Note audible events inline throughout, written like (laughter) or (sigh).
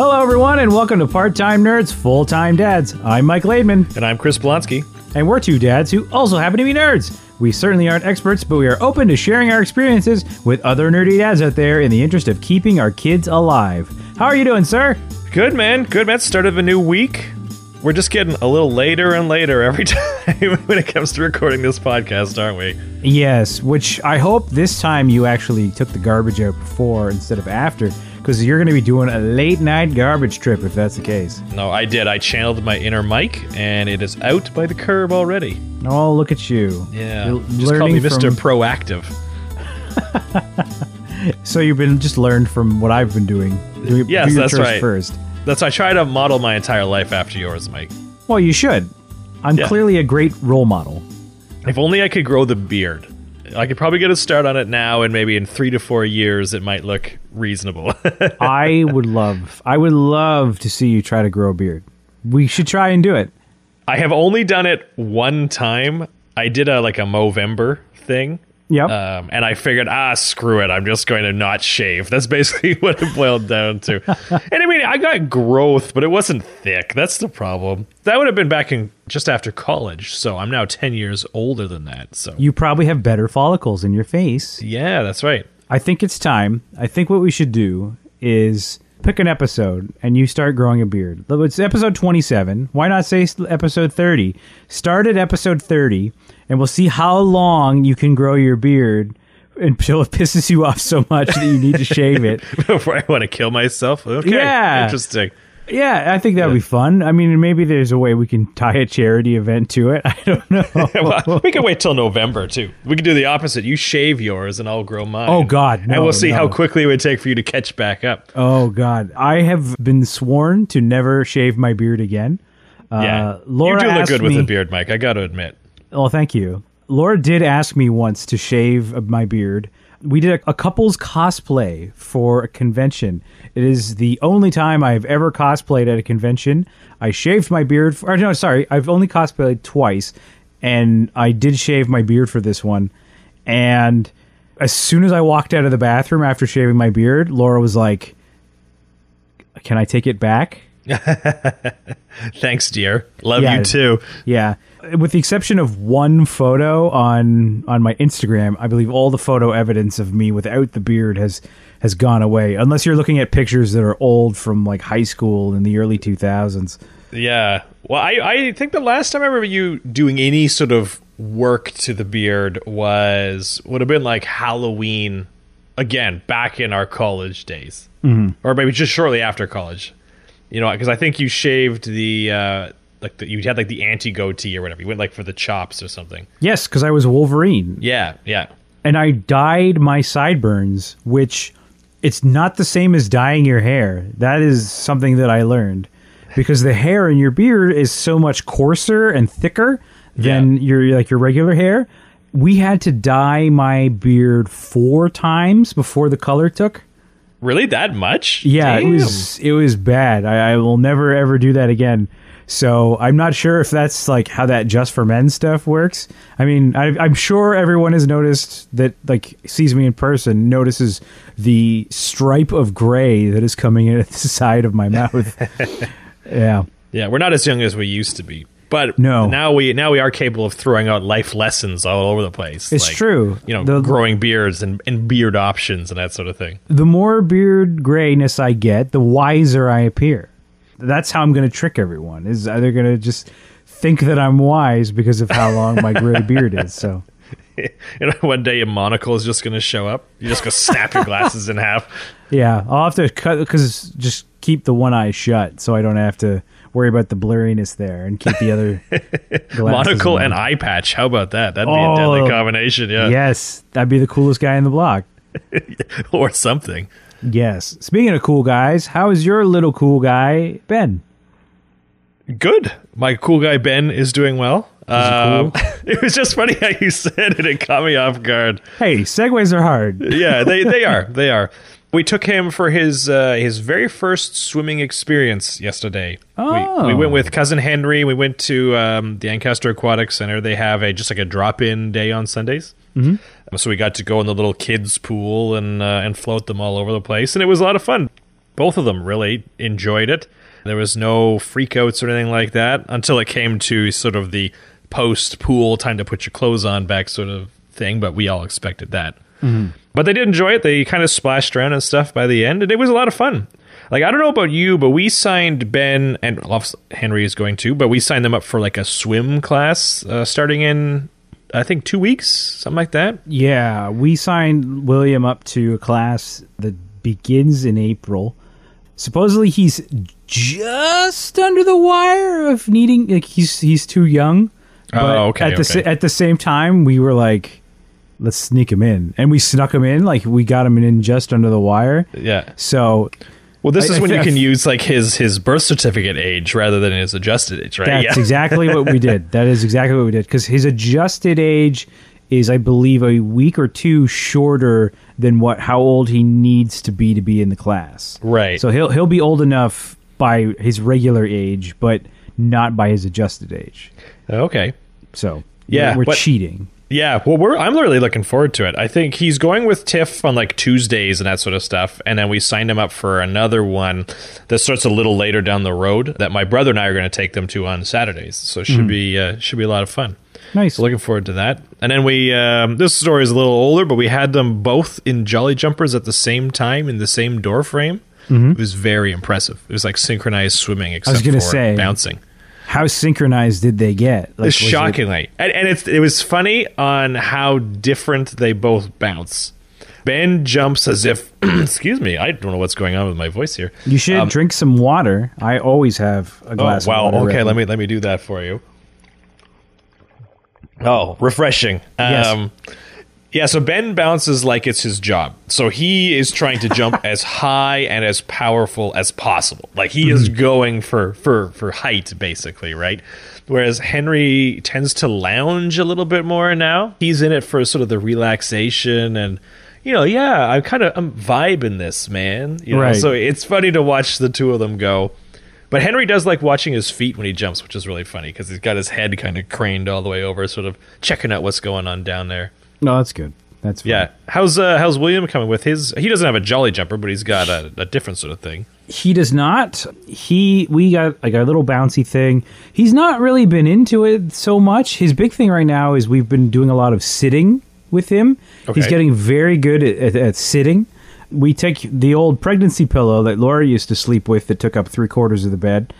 Hello, everyone, and welcome to Part Time Nerds, Full Time Dads. I'm Mike Laidman, And I'm Chris Blonsky. and we're two dads who also happen to be nerds. We certainly aren't experts, but we are open to sharing our experiences with other nerdy dads out there in the interest of keeping our kids alive. How are you doing, sir? Good man, good man. Start of a new week. We're just getting a little later and later every (laughs) time (laughs) when it comes to recording this podcast, aren't we? Yes, which I hope this time you actually took the garbage out before instead of after, because you're going to be doing a late night garbage trip if that's the case. No, I did. I channeled my inner Mike, and it is out by the curb already. Oh, look at you. Yeah, You're just call me Mr. from- Proactive. (laughs) So you've been just learned from what I've been doing. Do, Yes, do that's right. First. That's I try to model my entire life after yours, Mike. Well, you should. I'm Yeah. clearly a great role model. If only I could grow the beard. I could probably get a start on it now, and maybe in three to four years, it might look reasonable. (laughs) I would love, I would love to see you try to grow a beard. We should try and do it. I have only done it one time. I did a like a Movember thing. Yep. Um, and I figured, ah, screw it. I'm just going to not shave. That's basically (laughs) what it boiled down to. and I mean, I got growth, but it wasn't thick. That's the problem. That would have been back in just after college. So I'm now 10 years older than that. So you probably have better follicles in your face. yeah, that's right. I think it's time. I think what we should do is pick an episode and you start growing a beard. It's episode 27. Why not say episode 30? Start at episode 30 and we'll see how long you can grow your beard until it pisses you off so much that you need to shave it. (laughs) Before I want to kill myself. Okay. Yeah. Interesting. Yeah, I think that'd be fun. I mean, maybe there's a way we can tie a charity event to it. (laughs) I don't know. (laughs) well, we can wait till November too. We can do the opposite. You shave yours, and I'll grow mine. Oh, God, and we'll see how quickly it would take for you to catch back up. Oh God, I have been sworn to never shave my beard again. Yeah, Uh, Laura you do look good with me- a beard, Mike. I got to admit. Oh, thank you. Laura did ask me once to shave my beard. We did a, a couple's cosplay for a convention. It is the only time I've ever cosplayed at a convention. I shaved my beard. For, or no, sorry, I've only cosplayed twice, and I did shave my beard for this one. And as soon as I walked out of the bathroom after shaving my beard, Laura was like, "Can I take it back?" (laughs) Thanks, dear. Love Yeah. you too. Yeah. With the exception of one photo on on my Instagram, I believe all the photo evidence of me without the beard has has gone away. Unless you're looking at pictures that are old from like high school in the early 2000s. Yeah. Well, I, I think the last time I remember you doing any sort of work to the beard was would have been like Halloween again back in our college days, mm-hmm. or maybe just shortly after college. You know, because I think you shaved the uh, like the, you had like the anti goatee or whatever. You went like for the chops or something. Yes, cuz I was Wolverine Yeah, yeah. and I dyed my sideburns, which it's not the same as dyeing your hair. That is something that I learned because the hair in your beard is so much coarser and thicker than Yeah. your like your regular hair. We had to dye my beard four times before the color took. Really, that much? Yeah, Damn. it was it was bad. I, I will never ever do that again. So I'm not sure if that's like how that just for men stuff works. I mean, I, I'm sure everyone has noticed that like sees me in person notices the stripe of gray that is coming in (laughs) at the side of my (laughs) mouth. yeah. Yeah, we're not as young as we used to be. But No. now we now we are capable of throwing out life lessons all over the place. It's true. You know, The- growing beards and, and beard options and that sort of thing. The more beard grayness I get, the wiser I appear. That's how I'm going to trick everyone. Is they're going to just think that I'm wise because of how long my gray beard is. So. (laughs) know, one day a monocle is just going to show up. You just go snap your glasses in half. (laughs) Yeah, I'll have to cut because just keep the one eye shut so I don't have to worry about the blurriness there and keep the other (laughs) Monocle on. and eye patch. How about that? That'd be Oh. a deadly oh, combination. Yeah, Yes, that'd be the coolest guy in the block. or something. Yes. Speaking of cool guys, how is your little cool guy Ben? Good. My cool guy Ben is doing well. Um, (laughs) it was just funny how you (laughs) said it. It caught me off guard. Hey, segues are hard. (laughs) yeah, they they are. They are. We took him for his uh, his very first swimming experience yesterday. Oh. We, we went with cousin Henry. We went to um, the Ancaster Aquatic Center. They have a just like a drop in day on Sundays. Mm-hmm. So we got to go in the little kids pool and uh, and float them all over the place, and it was a lot of fun. both of them really enjoyed it. There was no freakouts or anything like that until it came to sort of the post pool time to put your clothes on back sort of thing. But we all expected that. Mm-hmm. But they did enjoy it. They kind of splashed around and stuff by the end, and it was a lot of fun. Like I don't know about you, but we signed Ben and Henry is going to, but we signed them up for like a swim class uh, starting in I think two weeks, something like that. Yeah, we signed William up to a class that begins in April. Supposedly he's just under the wire of needing like he's he's too young. Oh, but oh, okay. At the okay. at the same time, we were like, let's sneak him in, and we snuck him in. Like we got him in just under the wire. Yeah. So well, this I, is when you can use like his his birth certificate age rather than his adjusted age, right? That's yeah. exactly what we did. (laughs) That is exactly what we did because his adjusted age is, I believe, a week or two shorter than what how old he needs to be to be in the class. Right. So he'll he'll be old enough by his regular age, but not by his adjusted age. Okay. So yeah, we're, we're cheating. Yeah, well, we're I'm really looking forward to it. I think he's going with Tiff on like Tuesdays and that sort of stuff, and then we signed him up for another one that starts a little later down the road that my brother and I are going to take them to on Saturdays. So it should mm. be uh, should be a lot of fun. Nice. So looking forward to that. And then we um, this story is a little older, but we had them both in jolly jumpers at the same time in the same door frame. Mm-hmm. It was very impressive. It was like synchronized swimming, except I was gonna for say, bouncing how synchronized did they get? Like, Shockingly, it- and, and it's it was funny on how different they both bounce. Ben jumps as if, (clears throat) excuse me, I don't know what's going on with my voice here. You should um, drink some water. I always have a glass. Oh, wow. okay, let me let me do that for you. Oh, refreshing. Yes. Um, yeah, so Ben bounces like it's his job. So he is trying to jump (laughs) as high and as powerful as possible. Like he mm-hmm. is going for for for height basically, right? Whereas Henry tends to lounge a little bit more now. He's in it for sort of the relaxation and you know, yeah, I'm kind of I'm vibing this, man. You know, right. so it's funny to watch the two of them go. But Henry does like watching his feet when he jumps, which is really funny because he's got his head kind of craned all the way over, sort of checking out what's going on down there. No, that's good. That's fine. yeah. How's uh, how's William coming with his? He doesn't have a jolly jumper, but he's got a, a different sort of thing. He does not. He we got like a little bouncy thing. He's not really been into it so much. His big thing right now is we've been doing a lot of sitting with him. Okay. He's getting very good at, at, at sitting. We take the old pregnancy pillow that Laura used to sleep with that took up three quarters of the bed,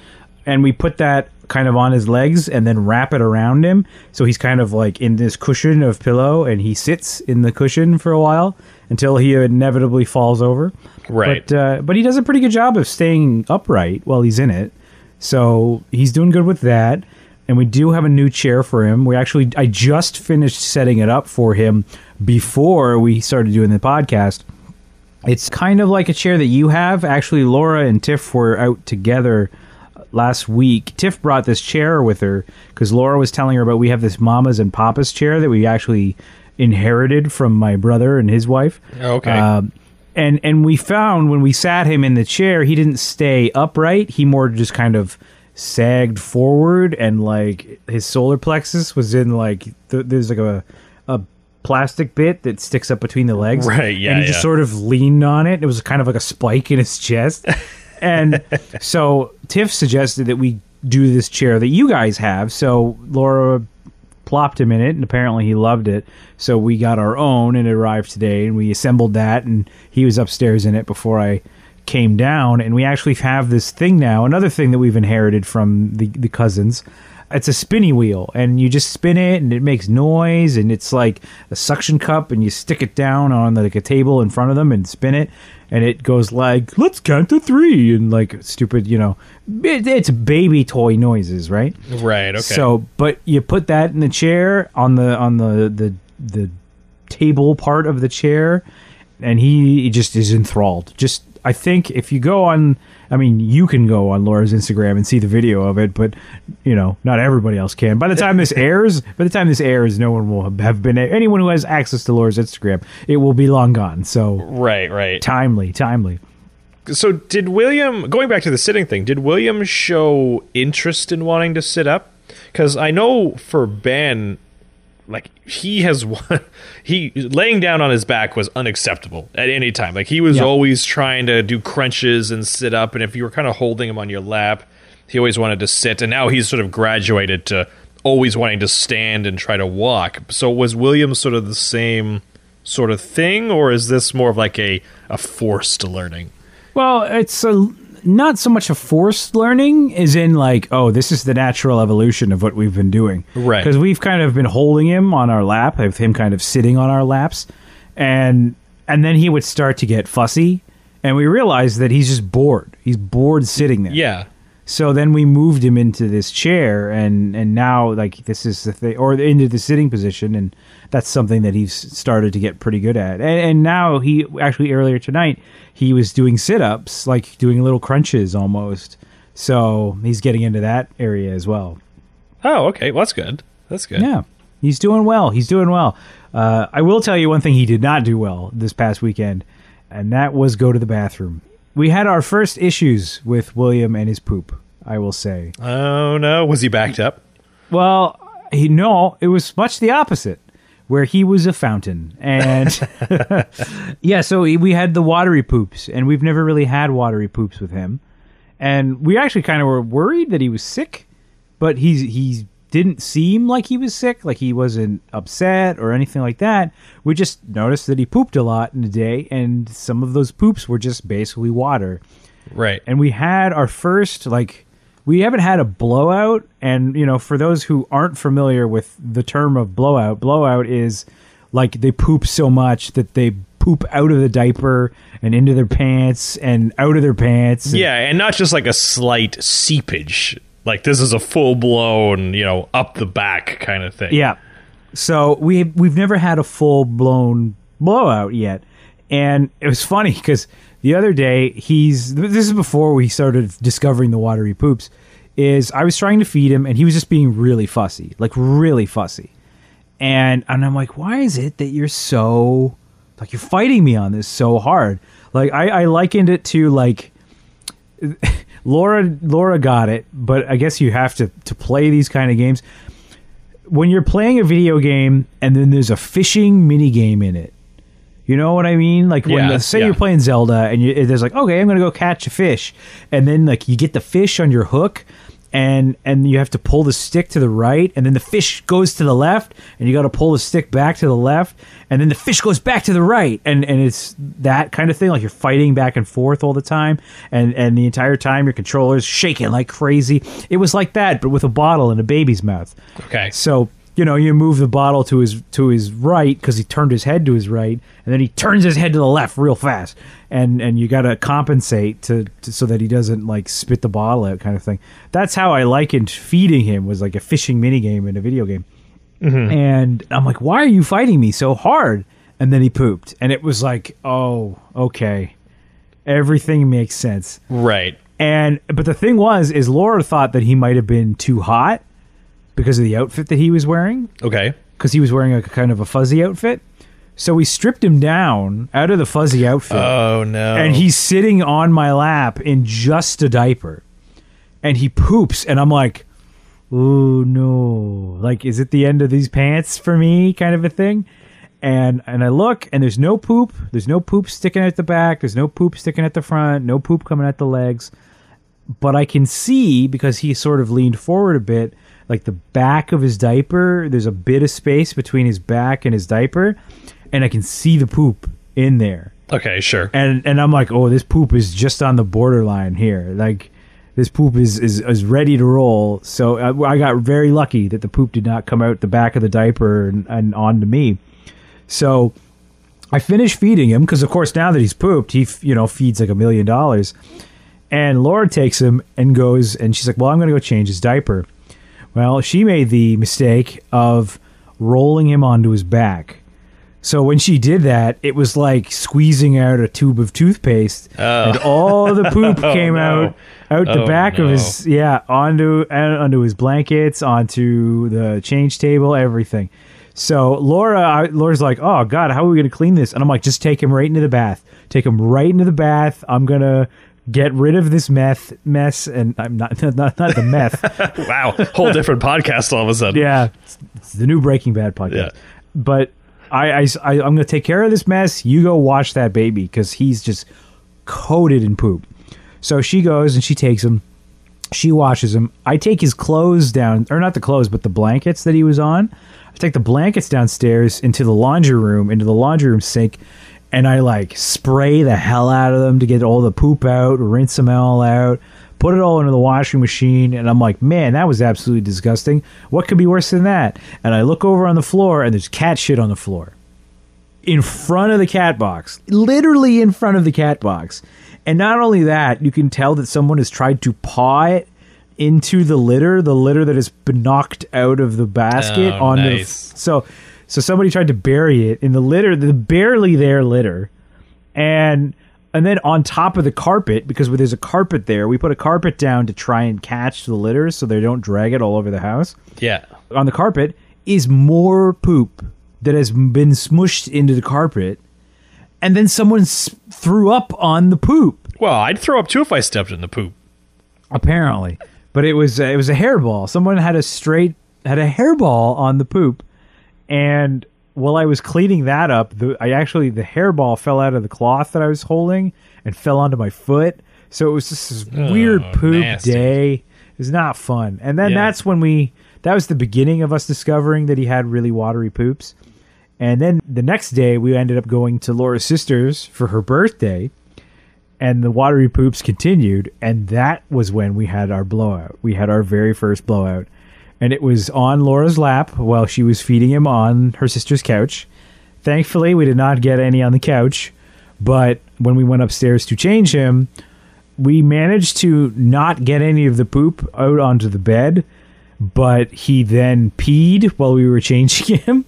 and we put that kind of on his legs and then wrap it around him. So he's kind of like in this cushion of pillow and he sits in the cushion for a while until he inevitably falls over. Right. But, uh, but he does a pretty good job of staying upright while he's in it. So he's doing good with that. And we do have a new chair for him. We actually, I just finished setting it up for him before we started doing the podcast. It's kind of like a chair that you have. Actually, Laura and Tiff were out together last week, Tiff brought this chair with her because Laura was telling her about we have this mamas and papas chair that we actually inherited from my brother and his wife. Oh, okay. Um, and and we found when we sat him in the chair, he didn't stay upright. He more just kind of sagged forward, and like his solar plexus was in like th- there's like a a plastic bit that sticks up between the legs. Right. Yeah. And he yeah. just sort of leaned on it. It was kind of like a spike in his chest. (laughs) and (laughs) so Tiff suggested that we do this chair that you guys have. So Laura plopped him in it, and apparently he loved it. So we got our own, and it arrived today, and we assembled that, and he was upstairs in it before I came down. And we actually have this thing now, another thing that we've inherited from the, the cousins. It's a spinny wheel, and you just spin it, and it makes noise, and it's like a suction cup, and you stick it down on like a table in front of them and spin it, and it goes like let's count to three and like stupid you know it, it's baby toy noises right? Right okay. So but you put that in the chair on the on the the the table part of the chair and he, he just is enthralled. Just i think if you go on I mean, you can go on Laura's Instagram and see the video of it, but you know, not everybody else can. By the time this airs, by the time this airs, no one will have been anyone who has access to Laura's Instagram. It will be long gone. So right, right, timely, timely. So did William? Going back to the sitting thing, did William show interest in wanting to sit up? Because I know for Ben, like he has (laughs) one he laying down on his back was unacceptable at any time. Like he was Yeah. always trying to do crunches and sit up and if you were kind of holding him on your lap he always wanted to sit and now he's sort of graduated to always wanting to stand and try to walk. So was william sort of the same sort of thing or is this more of like a a forced learning? Well, it's a, not so much a forced learning, as in like, oh, this is the natural evolution of what we've been doing, Right. Because we've kind of been holding him on our lap, with him kind of sitting on our laps, and and then he would start to get fussy, and we realized that he's just bored. He's bored sitting there. yeah So then we moved him into this chair, and and now like this is the thing, or into the sitting position, and that's something that he's started to get pretty good at. And, and now he actually earlier tonight he was doing sit ups, like doing little crunches almost. So he's getting into that area as well. oh okay well that's good that's good Yeah, he's doing well. He's doing well. Uh, I will tell you one thing he did not do well this past weekend, and that was go to the bathroom. We had our first issues with William and his poop. I will say. oh no was he backed up Well, he no, it was much the opposite, where he was a fountain, and (laughs) yeah, so we had the watery poops, and we've never really had watery poops with him, and we actually kind of were worried that he was sick, but he's he didn't seem like he was sick, like he wasn't upset or anything like that. We just noticed that he pooped a lot in a day, and some of those poops were just basically water right and we had our first like we haven't had a blowout and you know for those who aren't familiar with the term of blowout blowout is like they poop so much that they poop out of the diaper and into their pants and out of their pants and- Yeah, and not just like a slight seepage. Like this is a full blown, you know, up the back kind of thing. Yeah. So we we've never had a full blown blowout yet, and it was funny because the other day he's this is before we started discovering the watery poops. Is I was trying to feed him and he was just being really fussy, like really fussy, and and I'm like, why is it that you're so like you're fighting me on this so hard? Like I, I likened it to like Laura Laura got it, but I guess you have to to play these kind of games when you're playing a video game and then there's a fishing mini game in it. You know what I mean? Like when Yeah, the, say yeah. you're playing Zelda and you, there's like, okay, I'm gonna go catch a fish, and then like you get the fish on your hook, and and you have to pull the stick to the right, and then the fish goes to the left, and you got to pull the stick back to the left, and then the fish goes back to the right, and and it's that kind of thing. Like you're fighting back and forth all the time, and and the entire time your controller's shaking like crazy. It was like that, but with a bottle in a baby's mouth. Okay. So you know, you move the bottle to his to his right because he turned his head to his right, and then he turns his head to the left real fast, and and you got to compensate to, to so that he doesn't like spit the bottle out, kind of thing. That's how I likened feeding him was like a fishing mini game in a video game. Mm-hmm. And I'm like, why are you fighting me so hard? And then he pooped, and it was like, oh, okay, everything makes sense. Right. And but the thing was, is Laura thought that he might have been too hot because of the outfit that he was wearing, Okay. because he was wearing a kind of a fuzzy outfit. So we stripped him down out of the fuzzy outfit, Oh no. and he's sitting on my lap in just a diaper, and he poops, and I'm like, oh no, like is it the end of these pants for me, kind of a thing. And and I look, and there's no poop. There's no poop sticking at the back. There's no poop sticking at the front. No poop coming at the legs but I can see because he sort of leaned forward a bit, like the back of his diaper. There's a bit of space between his back and his diaper, and I can see the poop in there. okay, sure. And and I'm like, oh, this poop is just on the borderline here. Like this poop is is, is ready to roll. So I, I got very lucky that the poop did not come out the back of the diaper and, and onto me. So I finished feeding him because, of course, now that he's pooped, he you know feeds like a million dollars. And Laura takes him and goes, and she's like, "Well, I'm going to go change his diaper." Well, she made the mistake of rolling him onto his back. So when she did that, it was like squeezing out a tube of toothpaste, and all the (laughs) poop came no. out out the Oh, back of his yeah onto uh, onto his blankets, onto the change table, everything. So Laura, I, Laura's like, "Oh God, how are we going to clean this?" And I'm like, "Just take him right into the bath. Take him right into the bath. I'm gonna get rid of this meth mess, and I'm not (laughs) not not the meth. (laughs) wow, whole different podcast all of a sudden. yeah, it's, it's the new Breaking Bad podcast. Yeah. But I, I, I am gonna take care of this mess. You go wash that baby because he's just coated in poop. So she goes and she takes him. She washes him. I take his clothes down, or not the clothes, but the blankets that he was on. I take the blankets downstairs into the laundry room, into the laundry room sink, and I like spray the hell out of them to get all the poop out, rinse them all out, put it all into the washing machine, and I'm like, man, that was absolutely disgusting. What could be worse than that? And I look over on the floor, and there's cat shit on the floor in front of the cat box, literally in front of the cat box. And not only that, you can tell that someone has tried to paw it into the litter, the litter that has been knocked out of the basket Oh, onto the- nice. so so somebody tried to bury it in the litter, the barely there litter. And and then on top of the carpet, because there's a carpet there, we put a carpet down to try and catch the litter so they don't drag it all over the house Yeah. on the carpet is more poop that has been smushed into the carpet, and then someone threw up on the poop. Well, I'd throw up too if I stepped in the poop. Apparently, but it was uh, it was a hairball. Someone had a straight had a hairball on the poop, and while I was cleaning that up, the, I actually the hairball fell out of the cloth that I was holding and fell onto my foot. So it was just this oh, weird poop nasty. day. It was not fun. And then Yeah. that's when we that was the beginning of us discovering that he had really watery poops. And then the next day we ended up going to Laura's sister's for her birthday and the watery poops continued and that was when we had our blowout we had our very first blowout and it was on laura's lap while she was feeding him on her sister's couch thankfully we did not get any on the couch but when we went upstairs to change him we managed to not get any of the poop out onto the bed but he then peed while we were (laughs) changing him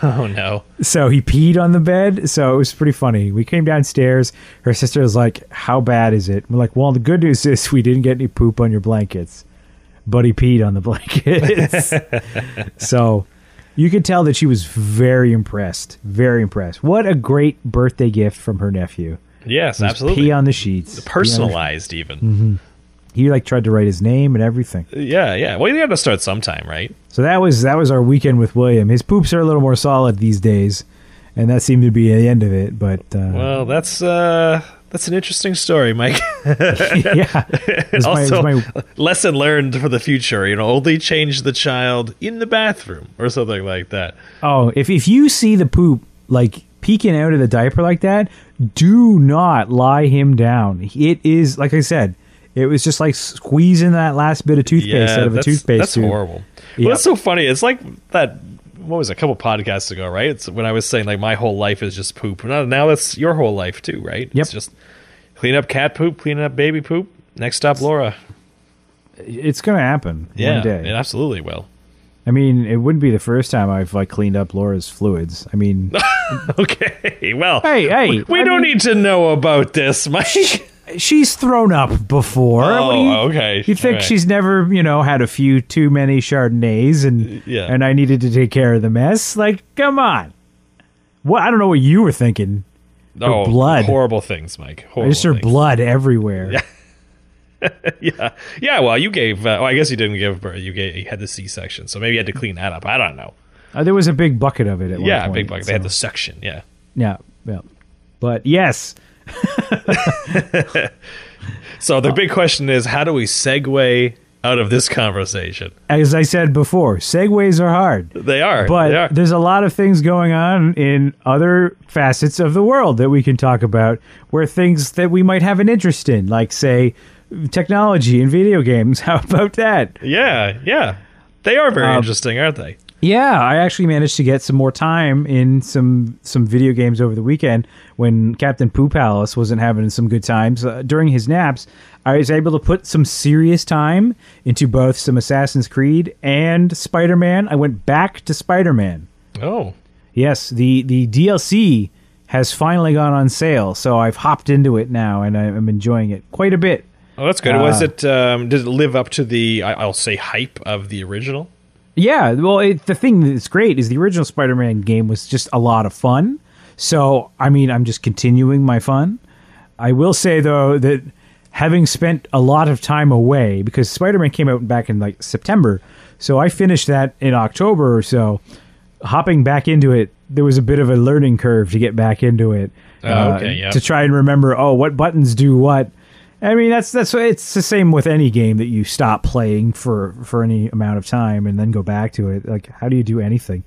Oh no. so he peed on the bed. So it was pretty funny. We came downstairs. Her sister was like, How bad is it? We're like, Well, the good news is we didn't get any poop on your blankets, he peed on the blankets. (laughs) so you could tell that she was very impressed. Very impressed. What a great birthday gift from her nephew. Yes, absolutely. Pee on the sheets. On the- Personalized, even. Mm-hmm. He like tried to write his name and everything. Yeah, yeah. Well, you got to start sometime, right? So that was that was our weekend with William. His poops are a little more solid these days, and that seemed to be the end of it. But uh, Well, that's uh, that's an interesting story, Mike. (laughs) (laughs) yeah, was my- also, my- lesson learned for the future. You know, only change the child in the bathroom or something like that. oh, if if you see the poop like peeking out of the diaper like that, do not lie him down. It is like I said, it was just like squeezing that last bit of toothpaste out of a toothpaste That's tube. horrible. Yep. Well, that's so funny. It's like that. What was it, a couple podcasts ago, right? It's when I was saying like my whole life is just poop. Now, now that's your whole life too, right? Yep. It's just clean up cat poop, clean up baby poop. Next stop, Laura. It's gonna happen Yeah, one day. it absolutely will. I mean, it wouldn't be the first time I've like cleaned up Laura's fluids. I mean, (laughs) Okay, well, hey, hey, we I don't mean, need to know about this, Mike. (laughs) She's thrown up before. Oh, you- okay. You think Alright. she's never, you know, had a few too many Chardonnays and Yeah. and I needed to take care of the mess? Like, come on. What I don't know what you were thinking. oh, blood. horrible things, Mike. I Horrible just heard things. blood everywhere. Yeah, (laughs) yeah. Well, you gave. Uh, oh, I guess you didn't give birth. You gave. You had the C-section, so maybe you had to clean that up. I don't know. Uh, there was a big bucket of it at one yeah, point. big bucket. They had the section. Yeah. Yeah, yeah. But yes, (laughs) So the big question is, how do we segue out of this conversation? as I said before, segues are hard. They are. But they are. there's a lot of things going on in other facets of the world that we can talk about where things that we might have an interest in, like, say, technology and video games. (laughs) How about that? yeah, yeah. They are very Um, interesting, aren't they? Yeah, I actually managed to get some more time in some some video games over the weekend when Captain Poo Palace wasn't having some good times. Uh, during his naps, I was able to put some serious time into both some Assassin's Creed and Spider-Man. I went back to Spider-Man. Oh, Yes, the the DLC has finally gone on sale, so I've hopped into it now and I'm enjoying it quite a bit. oh, that's good. Was Uh, it? Um, did it live up to the? I'll say hype of the original. Yeah, well, it, the thing that's great is the original Spider-Man game was just a lot of fun. So, I mean, I'm just continuing my fun. I will say though that having spent a lot of time away because Spider-Man came out back in like September, so I finished that in October or so. Hopping back into it, there was a bit of a learning curve to get back into it. Oh, uh, okay, yeah. To try and remember, oh, what buttons do what. I mean, that's that's it's the same with any game that you stop playing for for any amount of time and then go back to it. Like, how do you do anything?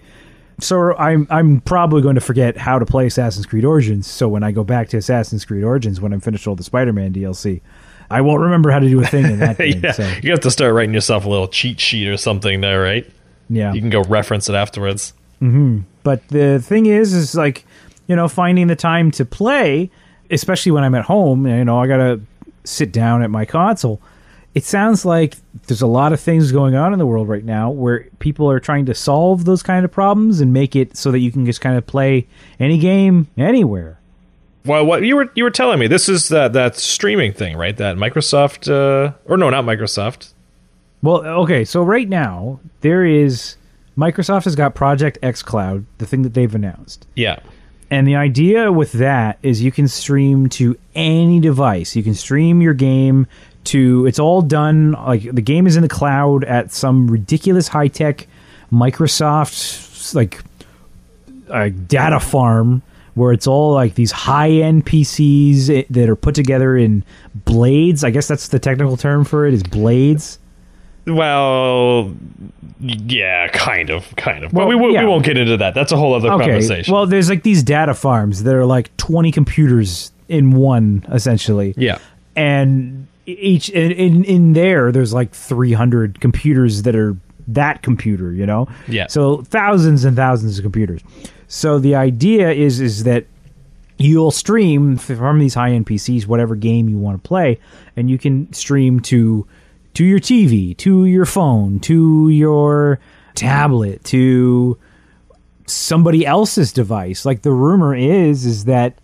So I'm I'm probably going to forget how to play Assassin's Creed Origins. So when I go back to Assassin's Creed Origins when I'm finished all the Spider-Man DLC, I won't remember how to do a thing in that (laughs) game. yeah, So you have to start writing yourself a little cheat sheet or something there, right? yeah. You can go reference it afterwards. Mm-hmm. But the thing is, is like, you know, finding the time to play, especially when I'm at home, you know, I got to sit down at my console. It sounds like there's a lot of things going on in the world right now where people are trying to solve those kind of problems and make it so that you can just kind of play any game anywhere. Well, what you were you were telling me this is that that streaming thing, right? That Microsoft uh, or no, not Microsoft. Well, okay, so right now there is Microsoft has got Project xCloud, the thing that they've announced. Yeah. And the idea with that is you can stream to any device. You can stream your game to it's all done like the game is in the cloud at some ridiculous high tech Microsoft like uh, data farm where it's all like these high end PCs that are put together in blades. I guess that's the technical term for it is blades. Well, yeah, kind of, kind of. Well, but we, won't- yeah. we won't get into that. That's a whole other conversation. Well, there's like these data farms that are like 20 computers in one, essentially. yeah. And each in, in in there, there's like 300 computers that are that computer. You know. Yeah. So thousands and thousands of computers. So the idea is is that you'll stream from these high end PCs whatever game you want to play, and you can stream to to your TV, to your phone, to your tablet, to somebody else's device. Like the rumor is is that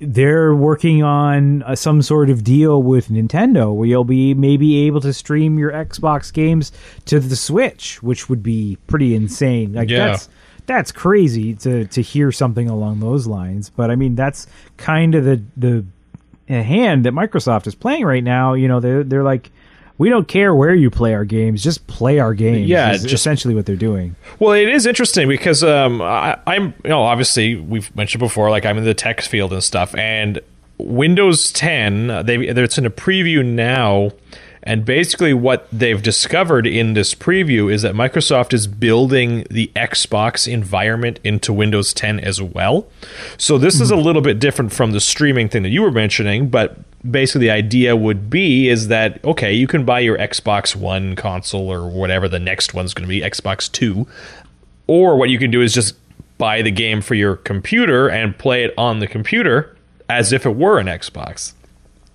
they're working on uh, some sort of deal with Nintendo where you'll be maybe able to stream your Xbox games to the Switch, which would be pretty insane. Like Yeah. that's that's crazy to to hear something along those lines. But I mean, that's kind of the the hand that Microsoft is playing right now. You know, they're they're like. We don't care where you play our games; just play our games. Yeah, is just- essentially what they're doing. Well, it is interesting because um, I, I'm, you know, obviously we've mentioned before, like I'm in the tech field and stuff, and Windows 10, they it's in a preview now, and basically what they've discovered in this preview is that Microsoft is building the Xbox environment into Windows 10 as well. So this is a hmm. little bit different from the streaming thing that you were mentioning, but basically the idea would be is that okay, you can buy your Xbox One console or whatever the next one's going to be, Xbox 2, or what you can do is just buy the game for your computer and play it on the computer as if it were an Xbox.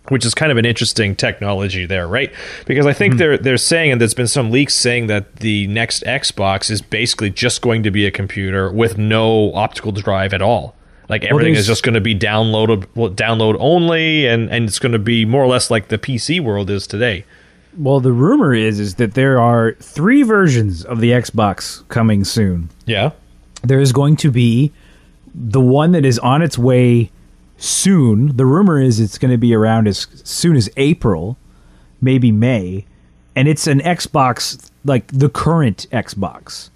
Which is kind of an interesting technology there, right? Because I think hmm. they're they're saying, and there's been some leaks saying that the next Xbox is basically just going to be a computer with no optical drive at all. Like everything is just going to be downloaded, well, download only, and and it's going to be more or less like the PC world is today. Well, the rumor is is that there are three versions of the Xbox coming soon. Yeah, There is going to be the one that is on its way soon. The rumor is it's going to be around as soon as April, maybe May, and it's an Xbox like the current Xbox.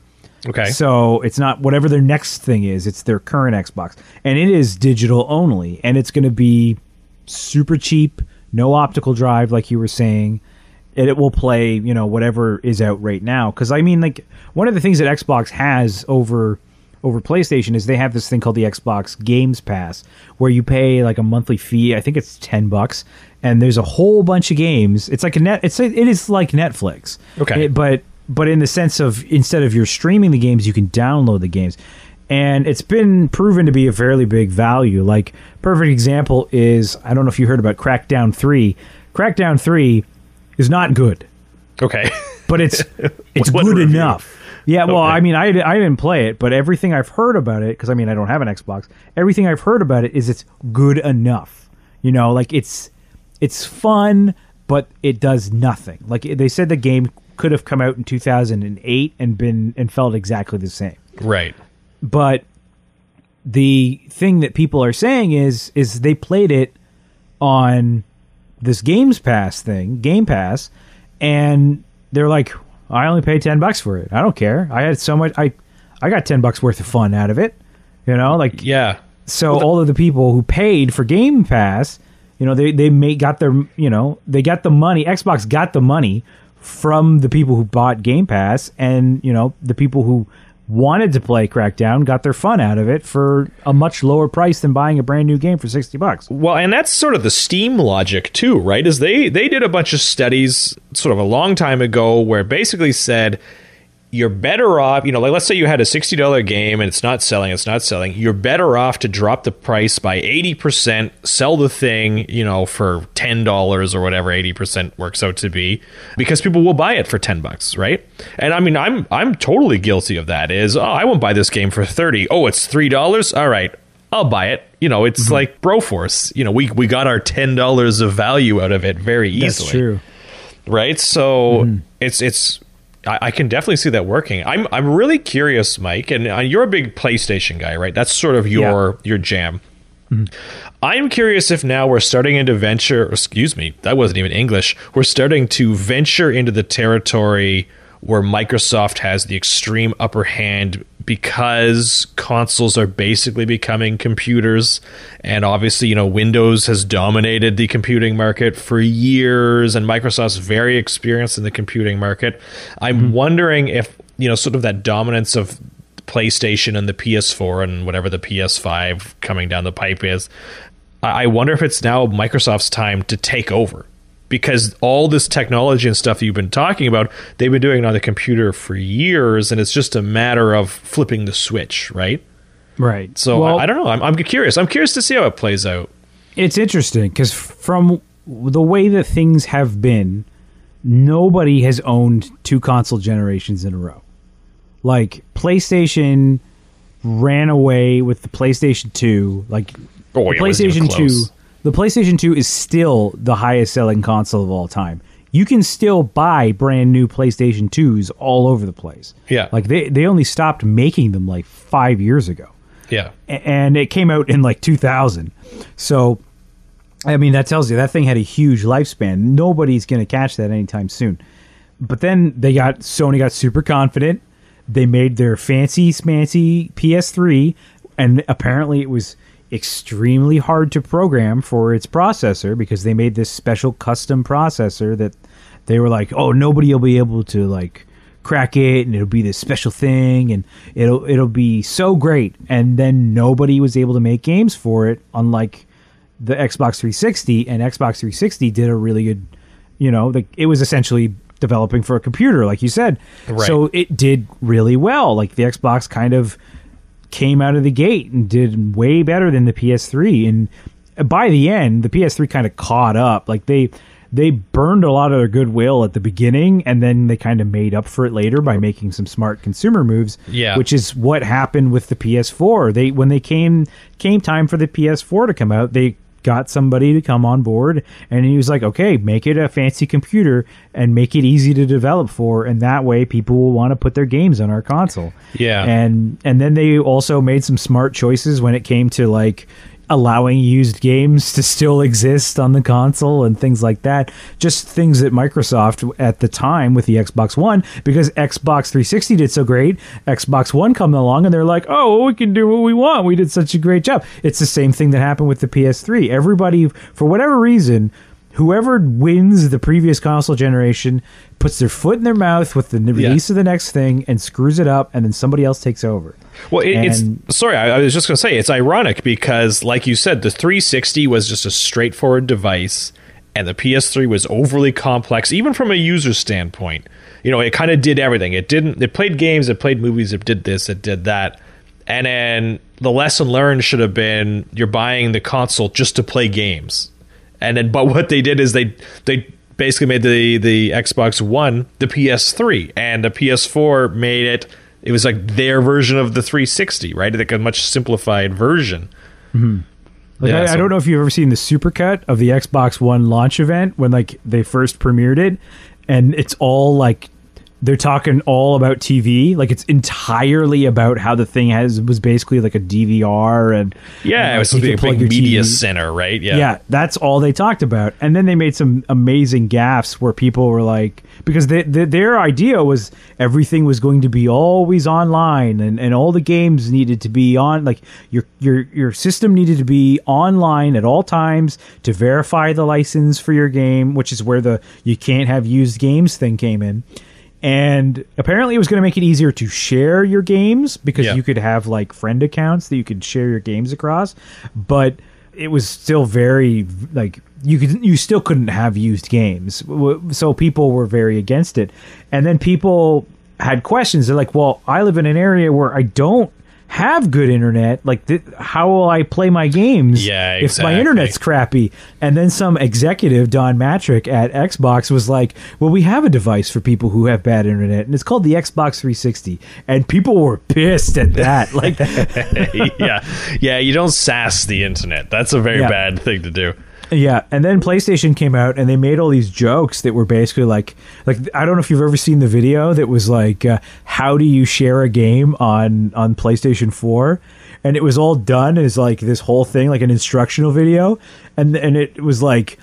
okay, So it's not whatever their next thing is, it's their current Xbox. And it is digital only. And it's going to be super cheap, no optical drive, like you were saying. And it will play, you know, whatever is out right now. Because, I mean, like, one of the things that Xbox has over over PlayStation is they have this thing called the Xbox Games Pass, where you pay like a monthly fee. I think it's ten bucks, and there's a whole bunch of games. It's like a net. It's a, it is like Netflix. Okay. It- but but in the sense of instead of you're streaming the games, you can download the games. And it's been proven to be a fairly big value. Like perfect example is I don't know if you heard about Crackdown 3. Crackdown 3 is not good, okay. but it's (laughs) it's good review? enough. Yeah, well, Okay. I mean, I, I didn't play it, but everything I've heard about it, because I mean, I don't have an Xbox. Everything I've heard about it is it's good enough. You know, like it's it's fun, but it does nothing. Like they said, the game could have come out in 2008 and been and felt exactly the same. right. But the thing that people are saying is is they played it on this Games Pass thing, Game Pass, and they're like, I only paid ten bucks for it. I don't care. I had so much. I I got ten bucks worth of fun out of it. You know, like Yeah. so Well, the- all of the people who paid for Game Pass, you know, they they made got their you know they got the money. Xbox got the money from the people who bought Game Pass, and you know the people who wanted to play Crackdown got their fun out of it for a much lower price than buying a brand new game for sixty bucks. Well, and that's sort of the Steam logic too, right? Is they they did a bunch of studies sort of a long time ago where basically said you're better off, you know, like let's say you had a $60 game and it's not selling, it's not selling. You're better off to drop the price by 80%, sell the thing, you know, for $10 or whatever 80% works out to be because people will buy it for 10 bucks, right? And I mean, I'm I'm totally guilty of that. Is, oh, I won't buy this game for 30. Oh, it's $3. All right. I'll buy it. You know, it's mm-hmm. like Broforce. You know, we we got our ten dollars of value out of it very easily. That's true. right? So mm-hmm. it's it's I, I can definitely see that working. I'm I'm really curious, Mike, and uh, you're a big PlayStation guy, right? That's sort of your your jam. I'm curious if now we're starting into venture. Excuse me, that wasn't even English. We're starting to venture into the territory where Microsoft has the extreme upper hand because consoles are basically becoming computers and obviously you know Windows has dominated the computing market for years and Microsoft's very experienced in the computing market. I'm hmm. wondering if you know sort of that dominance of PlayStation and the PS4 and whatever the PS5 coming down the pipe is. I I wonder if it's now Microsoft's time to take over because all this technology and stuff you've been talking about, they've been doing it on the computer for years, and it's just a matter of flipping the switch, right? Right. So Well, I, I don't know. I'm, I'm curious. I'm curious to see how it plays out. It's interesting because from the way that things have been, nobody has owned two console generations in a row. Like PlayStation ran away with the PlayStation 2. Like Oh, yeah, it wasn't even PlayStation 2, close. The PlayStation 2 is still the highest selling console of all time. You can still buy brand new PlayStation 2s all over the place. Yeah. Like they they only stopped making them like 5 years ago Yeah. and it came out in like 2000. So, I mean, that tells you that thing had a huge lifespan. Nobody's going to catch that anytime soon. But then they got Sony got super confident. They made their fancy smancy PS3, and apparently it was extremely hard to program for its processor because they made this special custom processor that they were like, oh, nobody will be able to like crack it and it'll be this special thing and it'll it'll be so great. And then nobody was able to make games for it unlike the Xbox 360 and Xbox 360 did a really good you know like it was essentially developing for a computer like you said. Right. so it did really well. Like the Xbox kind of came out of the gate and did way better than the PS3 and by the end the PS3 kind of caught up. Like they they burned a lot of their goodwill at the beginning and then they kind of made up for it later by making some smart consumer moves Yeah. which is what happened with the PS4 they when they came came time for the PS4 to come out they got somebody to come on board and he was like okay make it a fancy computer and make it easy to develop for and that way people will want to put their games on our console Yeah. and and then they also made some smart choices when it came to like allowing used games to still exist on the console and things like that. Just things that Microsoft at the time with the Xbox 1 because Xbox 360 did so great Xbox 1 come along and they're like oh we can do what we want. We did such a great job. It's the same thing that happened with the PS3 everybody for whatever reason whoever wins the previous console generation puts their foot in their mouth with the release of the next thing and screws it up and then somebody else takes over Well, it, And- it's sorry. I, I was just going to say it's ironic because, like you said, the 360 was just a straightforward device, and the PS3 was overly complex, even from a user standpoint. You know, it kind of did everything. It didn't. It played games. It played movies. It did this. It did that. And then the lesson learned should have been: you're buying the console just to play games. And then, but what they did is they they basically made the the Xbox One the PS3, and the PS4 made it. It was like their version of the 360, right? Like a much simplified version. Mm-hmm. Like Yeah, I, I don't know if you've ever seen the supercut of the Xbox One launch event when like they first premiered it, and it's all like they're talking all about TV. Like it's entirely about how the thing has was basically like a DVR and Yeah, and, it was like, supposed to be a big media TV. center, right? Yeah. Yeah, that's all they talked about. And then they made some amazing gaffes where people were like, because they, they, their idea was everything was going to be always online and, and all the games needed to be on, like your, your, your system needed to be online at all times to verify the license for your game, which is where the you can't have used games thing came in. And apparently, it was going to make it easier to share your games because Yeah. you could have like friend accounts that you could share your games across. But it was still very like you could you still couldn't have used games, so people were very against it. And then people had questions. They're like, "Well, I live in an area where I don't." Have good internet, like th- how will I play my games Yeah, if my internet's crappy. And then some executive, Don Mattrick at Xbox, was like, "Well, we have a device for people who have bad internet, and it's called the Xbox 360." And people were pissed at that. (laughs) Like, yeah. Yeah, you don't sass the internet. That's a very Yeah. bad thing to do. Yeah. And then PlayStation came out, and they made all these jokes that were basically like, like I don't know if you've ever seen the video that was like, uh, "How do you share a game on on PlayStation 4?" And it was all done as like this whole thing, like an instructional video, and and it was like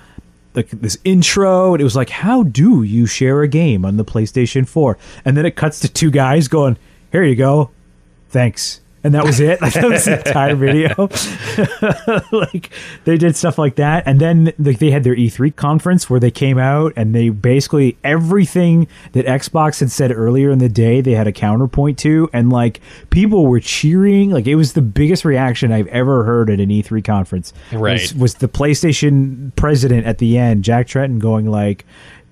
like this intro and it was like how do you share a game on the PlayStation 4 and then it cuts to two guys going here you go thanks and that was it. Like (laughs) that was the (laughs) entire video. (laughs) Like they did stuff like that. And then like they had their E3 conference where they came out and they basically everything that Xbox had said earlier in the day they had a counterpoint to. And like people were cheering. Like it was the biggest reaction I've ever heard at an E3 conference. Right. was, was the PlayStation president at the end Jack Tretton going like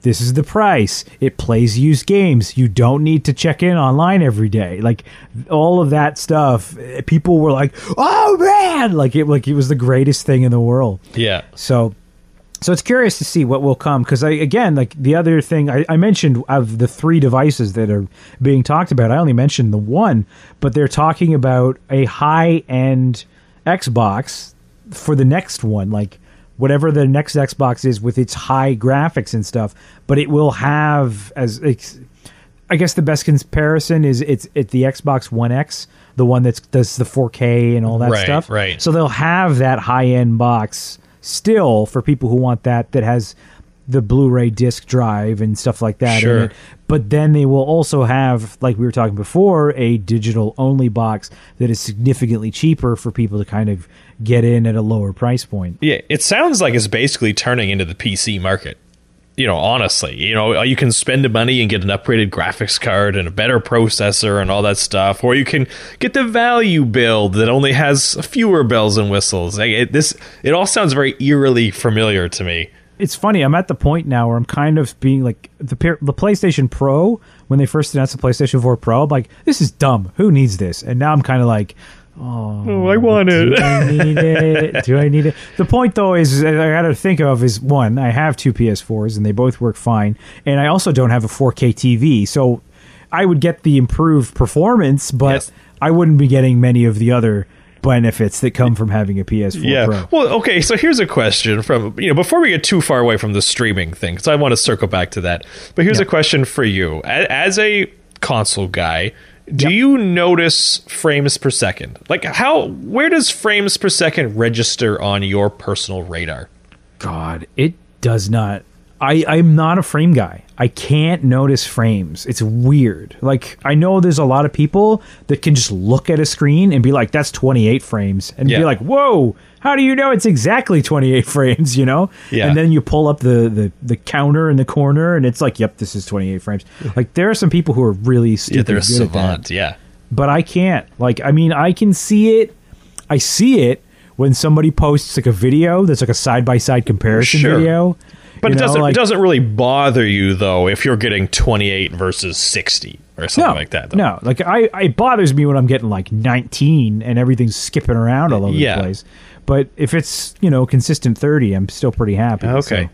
this is the price. It plays used games. You don't need to check in online every day. Like all of that stuff. eh, People were like, "Oh man!" Like it, like it was the greatest thing in the world. Yeah. So, so it's curious to see what will come because I again like the other thing I, I mentioned of the three devices that are being talked about. I only mentioned the one, but they're talking about a high end Xbox for the next one, like whatever the next Xbox is with its high graphics and stuff. But it will have as it's, I guess the best comparison is it's it's the Xbox One X, the one that's does the 4K and all that Right, stuff. right. So they'll have that high end box still for people who want that that has the Blu-ray disc drive and stuff like that Sure. in it. But then they will also have, like we were talking before, a digital only box that is significantly cheaper for people to kind of get in at a lower price point. Yeah, it sounds like it's basically turning into the PC market. You know, honestly, you know, you can spend the money and get an upgraded graphics card and a better processor and all that stuff, or you can get the value build that only has fewer bells and whistles. Like, it, this, it all sounds very eerily familiar to me. it's funny. I'm at the point now where I'm kind of being like the the PlayStation Pro when they first announced the PlayStation 4 Pro. I'm like, this is dumb. Who needs this? And now I'm kind of like, Oh, oh, I want do I need it? Do I need it? The point though is I got to think of is one. I have two PS4s and they both work fine, and I also don't have a 4K TV, so I would get the improved performance, but Yes. I wouldn't be getting many of the other benefits that come from having a PS4 Yeah. Pro. Well, okay. So here's a question from you know before we get too far away from the streaming thing, because I want to circle back to that. But here's Yeah. a question for you, as a console guy. Do you notice frames per second? Like how where does frames per second register on your personal radar? God, it does not. I, I'm not a frame guy. I can't notice frames. It's weird. Like I know there's a lot of people that can just look at a screen and be like, "That's 28 frames," and Yeah. be like, "Whoa, how do you know it's exactly 28 (laughs) frames?" You know? Yeah. And then you pull up the the the counter in the corner, and it's like, "Yep, this is 28 frames." Like there are some people who are really stupid Yeah, they're a good at that. Yeah. but I can't. Like, I mean, I can see it. I see it when somebody posts like a video that's like a side by side comparison Sure. video. But You it know, doesn't like- it doesn't really bother you though if you're getting 28 versus 60 or something no, like that. Though. No, like I, it bothers me when I'm getting like 19 and everything's skipping around all over Yeah. the place. But if it's you know consistent 30, I'm still pretty happy. Okay. so.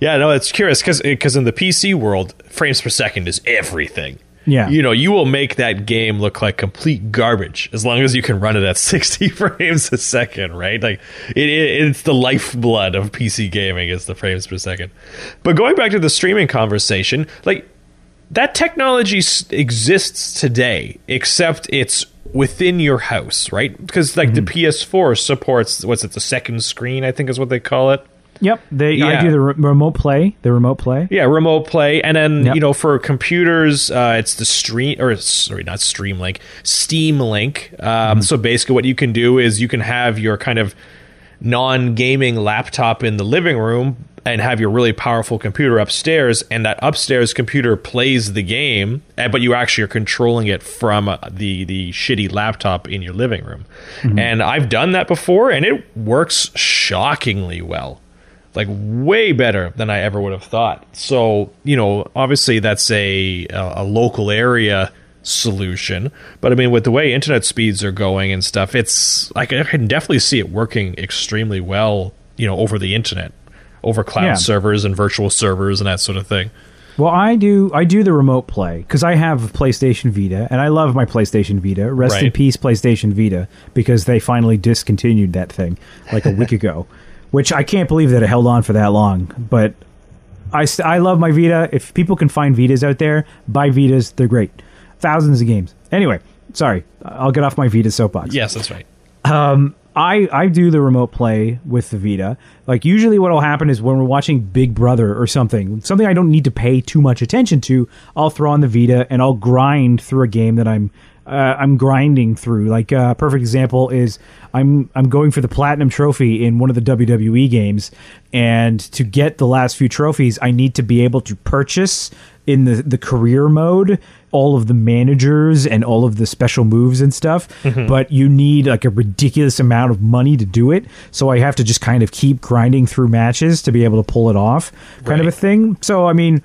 Yeah, no, it's curious because in the PC world, frames per second is everything. Yeah. You know, you will make that game look like complete garbage as long as you can run it at (laughs) 60 frames a second, right? Like, it, it, it's the lifeblood of PC gaming is the frames per second. But going back to the streaming conversation, like, that technology s- exists today, except it's within your house, right? Because like Mm-hmm. the PS4 supports what's it, the second screen, I think is what they call it. Yep, they I Yeah. do the re- remote play, the remote play. Yeah, remote play, and then Yep. you know for computers, uh, it's the stream or sorry, not Stream Link, Steam Link. Um, So basically, what you can do is you can have your kind of non-gaming laptop in the living room and have your really powerful computer upstairs, and that upstairs computer plays the game, eh, but you actually are controlling it from uh, the the shitty laptop in your living room. And I've done that before, and it works shockingly well like way better than I ever would have thought. So, you know, obviously that's a a, local area solution, but I mean with the way internet speeds are going and stuff, it's like I can definitely see it working extremely well, you know, over the internet, over cloud Yeah. servers and virtual servers and that sort of thing. Well, I do I do the remote play because I have PlayStation Vita and I love my PlayStation Vita. Rest in peace, PlayStation Vita, because they finally discontinued that thing like a week (laughs) ago, which I can't believe that it held on for that long. But I st- I love my Vita. If people can find Vitas out there, buy Vitas. They're great. Thousands of games. Anyway, sorry, I'll get off my Vita soapbox. Yes, that's right. Um, I, I do the remote play with the Vita. Like usually what will happen is when we're watching Big Brother or something, something I don't need to pay too much attention to, I'll throw on the Vita and I'll grind through a game that I'm uh, I'm grinding through. Like a uh, perfect example is I'm I'm going for the platinum trophy in one of the WWE games and to get the last few trophies I need to be able to purchase in the the career mode all of the managers and all of the special moves and stuff but you need like a ridiculous amount of money to do it. So i have to just kind of keep grinding through matches to be able to pull it off kind of a thing. So i mean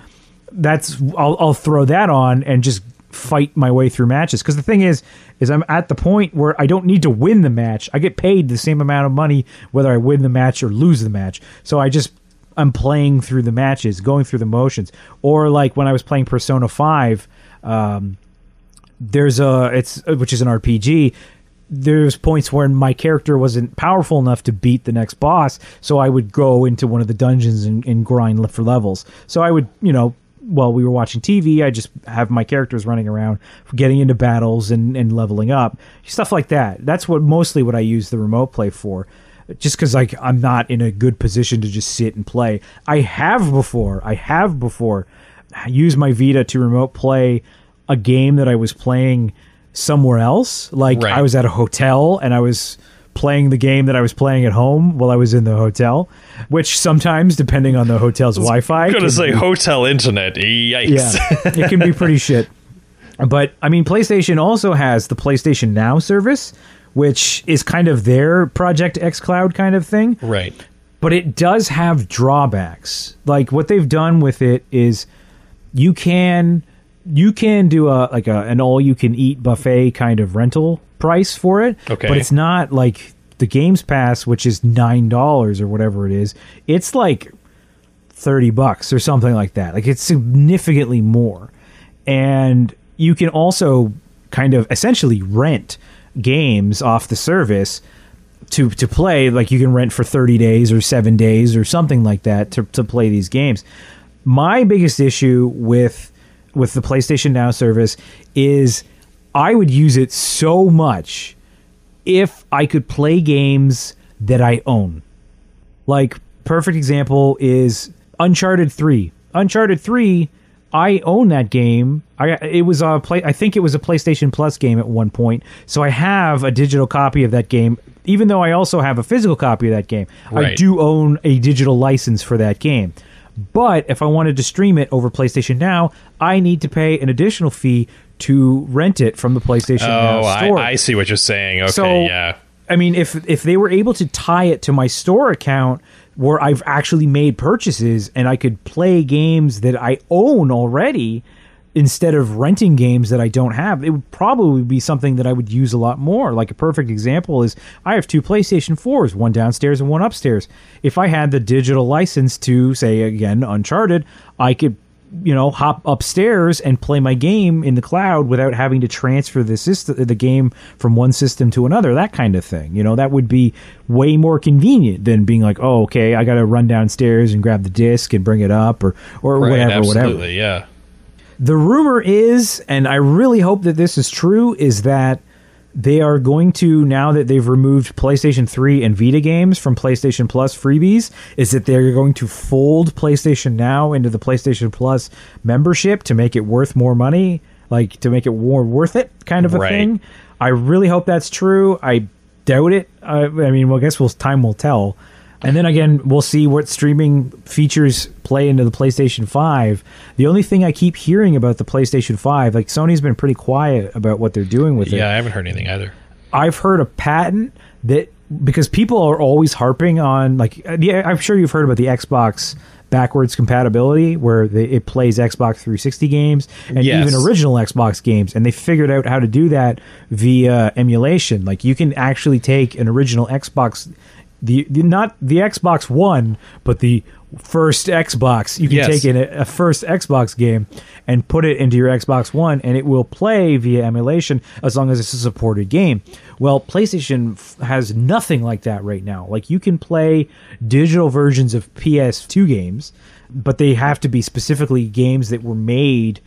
that's I'll, I'll throw that on and just fight my way through matches because the thing is is i'm at the point where i don't need to win the match i get paid the same amount of money whether i win the match or lose the match so i just i'm playing through the matches going through the motions or like when i was playing persona 5 um, there's a it's which is an RPG. There's points where my character wasn't powerful enough to beat the next boss, so I would go into one of the dungeons and, and grind for levels. So I would, you know, while we were watching TV, I just have my characters running around, getting into battles and, and leveling up, stuff like that. That's what mostly what I use the remote play for. Just because like I'm not in a good position to just sit and play. I have before. I have before used my Vita to remote play a game that I was playing somewhere else. Like Right. I was at a hotel and I was playing the game that I was playing at home while I was in the hotel, which sometimes, depending on the hotel's Wi-Fi, I'm gonna say be- hotel internet. Yikes. yeah, it can be pretty shit. But I mean, PlayStation also has the PlayStation Now service, which is kind of their Project xCloud kind of thing right. but it does have drawbacks. Like what they've done with it is you can you can do a like a an all you can eat buffet kind of rental price for it. Okay. But it's not like the Games Pass, which is nine dollars or whatever it is. It's like thirty bucks or something like that. Like it's significantly more. And you can also kind of essentially rent games off the service to to play like you can rent for 30 days or 7 days or something like that to to play these games. My biggest issue with with the PlayStation Now service is I would use it so much if I could play games that I own. Like perfect example is Uncharted 3. Uncharted 3 I own that game. I it was a play I think it was a PlayStation Plus game at one point. So I have a digital copy of that game even though I also have a physical copy of that game. I do own a digital license for that game. But if I wanted to stream it over PlayStation Now, I need to pay an additional fee to rent it from the PlayStation Oh, Now store. I, I see what you're saying. Okay, So- yeah. I mean, if if they were able to tie it to my store account where I've actually made purchases and I could play games that I own already instead of renting games that I don't have, it would probably be something that I would use a lot more. Like a perfect example is I have two PlayStation 4s, one downstairs and one upstairs. If I had the digital license to say again Uncharted, I could you know hop upstairs and play my game in the cloud without having to transfer the system the game from one system to another that kind of thing you know that would be way more convenient than being like oh okay i gotta run downstairs and grab the disc and bring it up or or Right, whatever absolutely, whatever yeah. The rumor is, and I really hope that this is true, is that they are going to now that they've removed PlayStation 3 and Vita games from PlayStation Plus freebies is that they're going to fold PlayStation Now into the PlayStation Plus membership to make it worth more money, like to make it more worth it kind of a Right. thing. I really hope that's true. I doubt it. I, I mean, well, I guess we'll time will tell. And then again, we'll see what streaming features play into the PlayStation 5. The only thing I keep hearing about the PlayStation 5, like Sony's been pretty quiet about what they're doing with it. Yeah, I haven't heard anything either. I've heard a patent that because people are always harping on like uh, yeah, I'm sure you've heard about the Xbox backwards compatibility where they, it plays Xbox 360 games and Yes. even original Xbox games and they figured out how to do that via emulation like you can actually take an original Xbox the, the not the Xbox 1 but the first Xbox you can Yes. take in a, a first Xbox game and put it into your Xbox One, and it will play via emulation as long as it's a supported game. Well, PlayStation f- has nothing like that right now. Like you can play digital versions of PS2 games, but they have to be specifically games that were made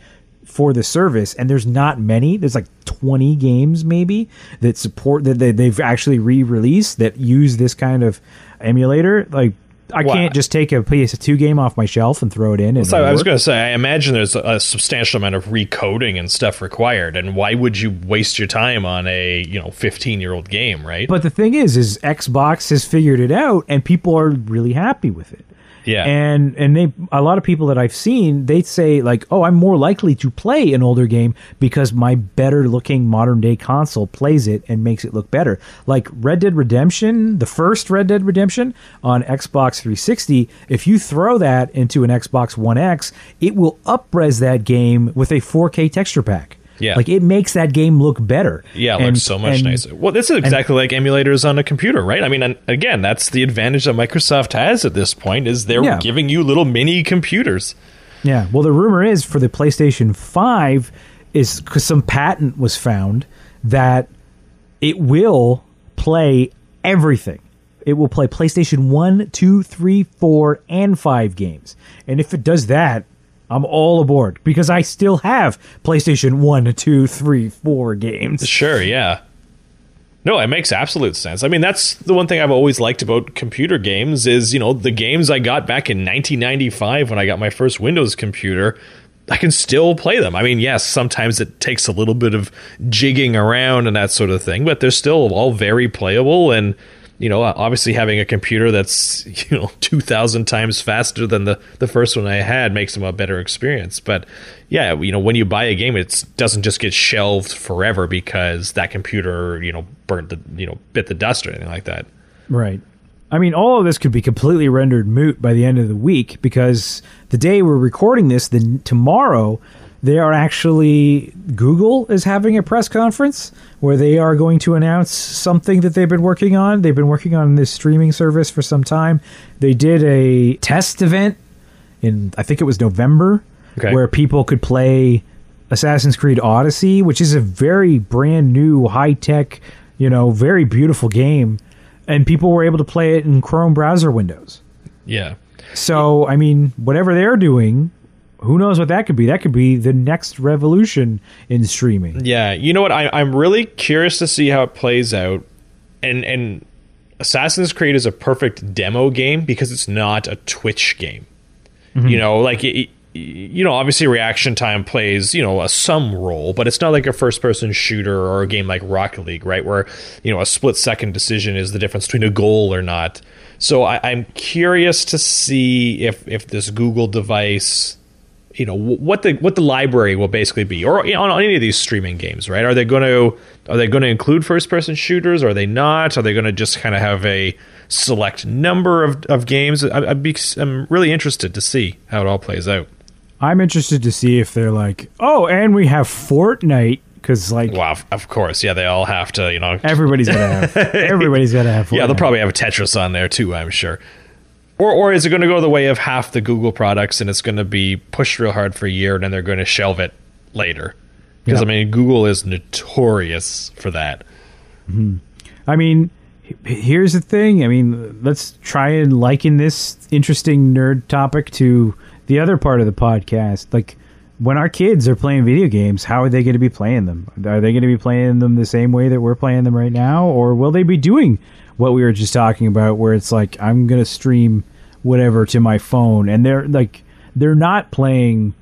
for the service and there's not many there's like 20 games maybe that support that they, they've actually re-released that use this kind of emulator like I can't just take a PS2 game off my shelf and throw it in. And So I was going to say, I imagine there's a, a substantial amount of recoding and stuff required, and why would you waste your time on a you know 15 year old game, right? But the thing is, is Xbox has figured it out, and people are really happy with it. Yeah, And and they a lot of people that I've seen, they say like, "Oh, I'm more likely to play an older game because my better looking modern day console plays it and makes it look better." Like Red Dead Redemption, the first Red Dead Redemption on Xbox 360, if you throw that into an Xbox One X, it will upres that game with a 4K texture pack. Yeah. Like it makes that game look better. Yeah, it And- looks so much and- nicer. Well, this is exactly like emulators on a computer, right? I mean, and again, that's the advantage that Microsoft has at this point is they're Yeah. giving you little mini computers. Yeah. Well, the rumor is for the PlayStation 5 is because some patent was found that it will play everything. It will play PlayStation 1, 2, 3, 4, and 5 games. And if it does that, I'm all aboard because I still have PlayStation 1, 2, 3, 4 games. Sure, yeah. No, it makes absolute sense. I mean, that's the one thing I've always liked about computer games is, you know, the games I got back in 1995 when I got my first Windows computer, I can still play them. I mean, yes, sometimes it takes a little bit of jigging around and that sort of thing, but they're still all very playable and you know, obviously having a computer that's, (laughs) you know, 2000 times faster than the the first one I had makes them a better experience. But yeah, you know, when you buy a game, it doesn't just get shelved forever because that computer, you know, burnt the, you know, bit the dust or anything like that. Right. I mean, all of this could be completely rendered moot by the end of the week because the day we're recording this, the tomorrow, they are actually Google is having a press conference where they are going to announce something that they've been working on. They've been working on this streaming service for some time. They did a test event in I think it was November Okay. where people could play Assassin's Creed Odyssey, which is a very brand new, high tech, you know, very beautiful game, and people were able to play it in Chrome browser windows. Yeah. So, I mean, whatever they're doing, who knows what that could be? That could be the next revolution in streaming. Yeah, you know what? I, I'm really curious to see how it plays out, and and Assassin's Creed is a perfect demo game because it's not a Twitch game. Mm-hmm. You know, like it, you know, obviously reaction time plays you know a some role, but it's not like a first person shooter or a game like Rocket League, right? Where you know a split second decision is the difference between a goal or not. So I, I'm curious to see if if this Google device you know what the what the library will basically be or you know, on any of these streaming games right? Are they going to are they going to include first person shooters? Are they not? Are they going to just kind of have a select number of, of games? I, I'd be, i'm really interested to see how it all plays out. I'm interested to see if they're like, oh, and we have Fortnite because like wow of- of course yeah they all have to you know. Everybody's gonna have (laughs) everybody's gonna have. Fortnite. yeah they'll probably have a tetris on there too i'm sure or, or is it going to go the way of half the google products and it's going to be pushed real hard for a year and then they're going to shelve it later because Yeah. i mean google is notorious for that mm-hmm. I mean, here's the thing. I mean, let's try and liken this interesting nerd topic to the other part of the podcast. Like, when our kids are playing video games, how are they going to be playing them? Are they going to be playing them the same way that we're playing them right now, or will they be doing what we were just talking about, where it's like I'm going to stream whatever to my phone, and they're like they're not playing,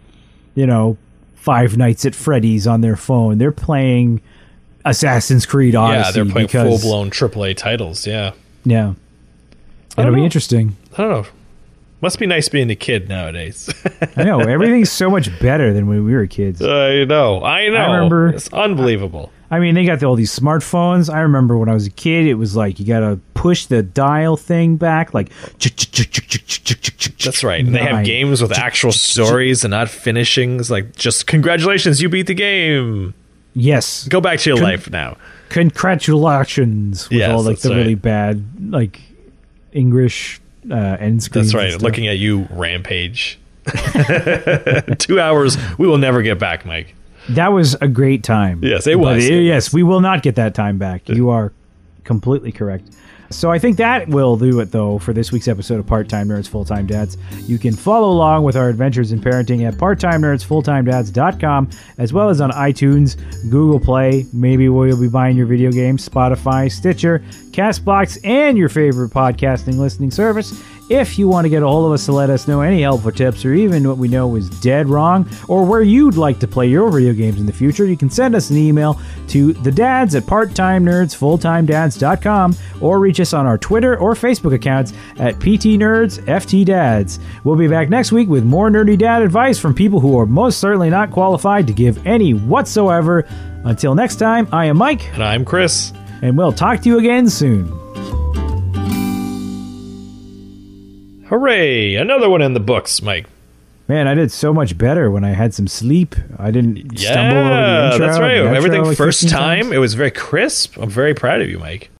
you know, Five Nights at Freddy's on their phone. They're playing Assassin's Creed Odyssey. yeah, they're playing because- full blown AAA titles. Yeah, Yeah, it'll be interesting. I don't know. Must be nice being a kid nowadays. (laughs) I know everything's so much better than when we were kids. I know. I know. remember- it's unbelievable. I mean, they got all these smartphones. I remember when I was a kid, it was like you got to push the dial thing back, like. That's right. And they have games with actual stories and not finishings. Like, just congratulations, you beat the game. Yes, Go back to your life now. congratulations with Yes, all like the really bad like English uh, end screens. That's right. Looking at you, Rampage. (laughs) Two hours we will never get back, Mike. That was a great time. Yes, it was. it- It yes, we will not get that time back. You are completely correct. So I think that will do it, though, for this week's episode of Part Time Nerds Full Time Dads. You can follow along with our adventures in parenting at parttimenerdsfulltimedads.com, as well as on iTunes, Google Play, maybe where you'll be buying your video games, Spotify, Stitcher, Castbox, and your favorite podcasting listening service. If you want to get a hold of us to let us know any helpful tips or even what we know is dead wrong or where you'd like to play your video games in the future, you can send us an email to the dads at parttimenerdsfulltimedads.com or reach us on our Twitter or Facebook accounts at PTNerdsFTDads. We'll be back next week with more nerdy dad advice from people who are most certainly not qualified to give any whatsoever. Until next time, I am Mike, And I'm Chris. and we'll talk to you again soon. Hooray! Another one in the books, Mike. Man, I did so much better when I had some sleep. I didn't stumble over the Yeah, intro. that's right. Everything like first time. times. It was very crisp. I'm very proud of you, Mike.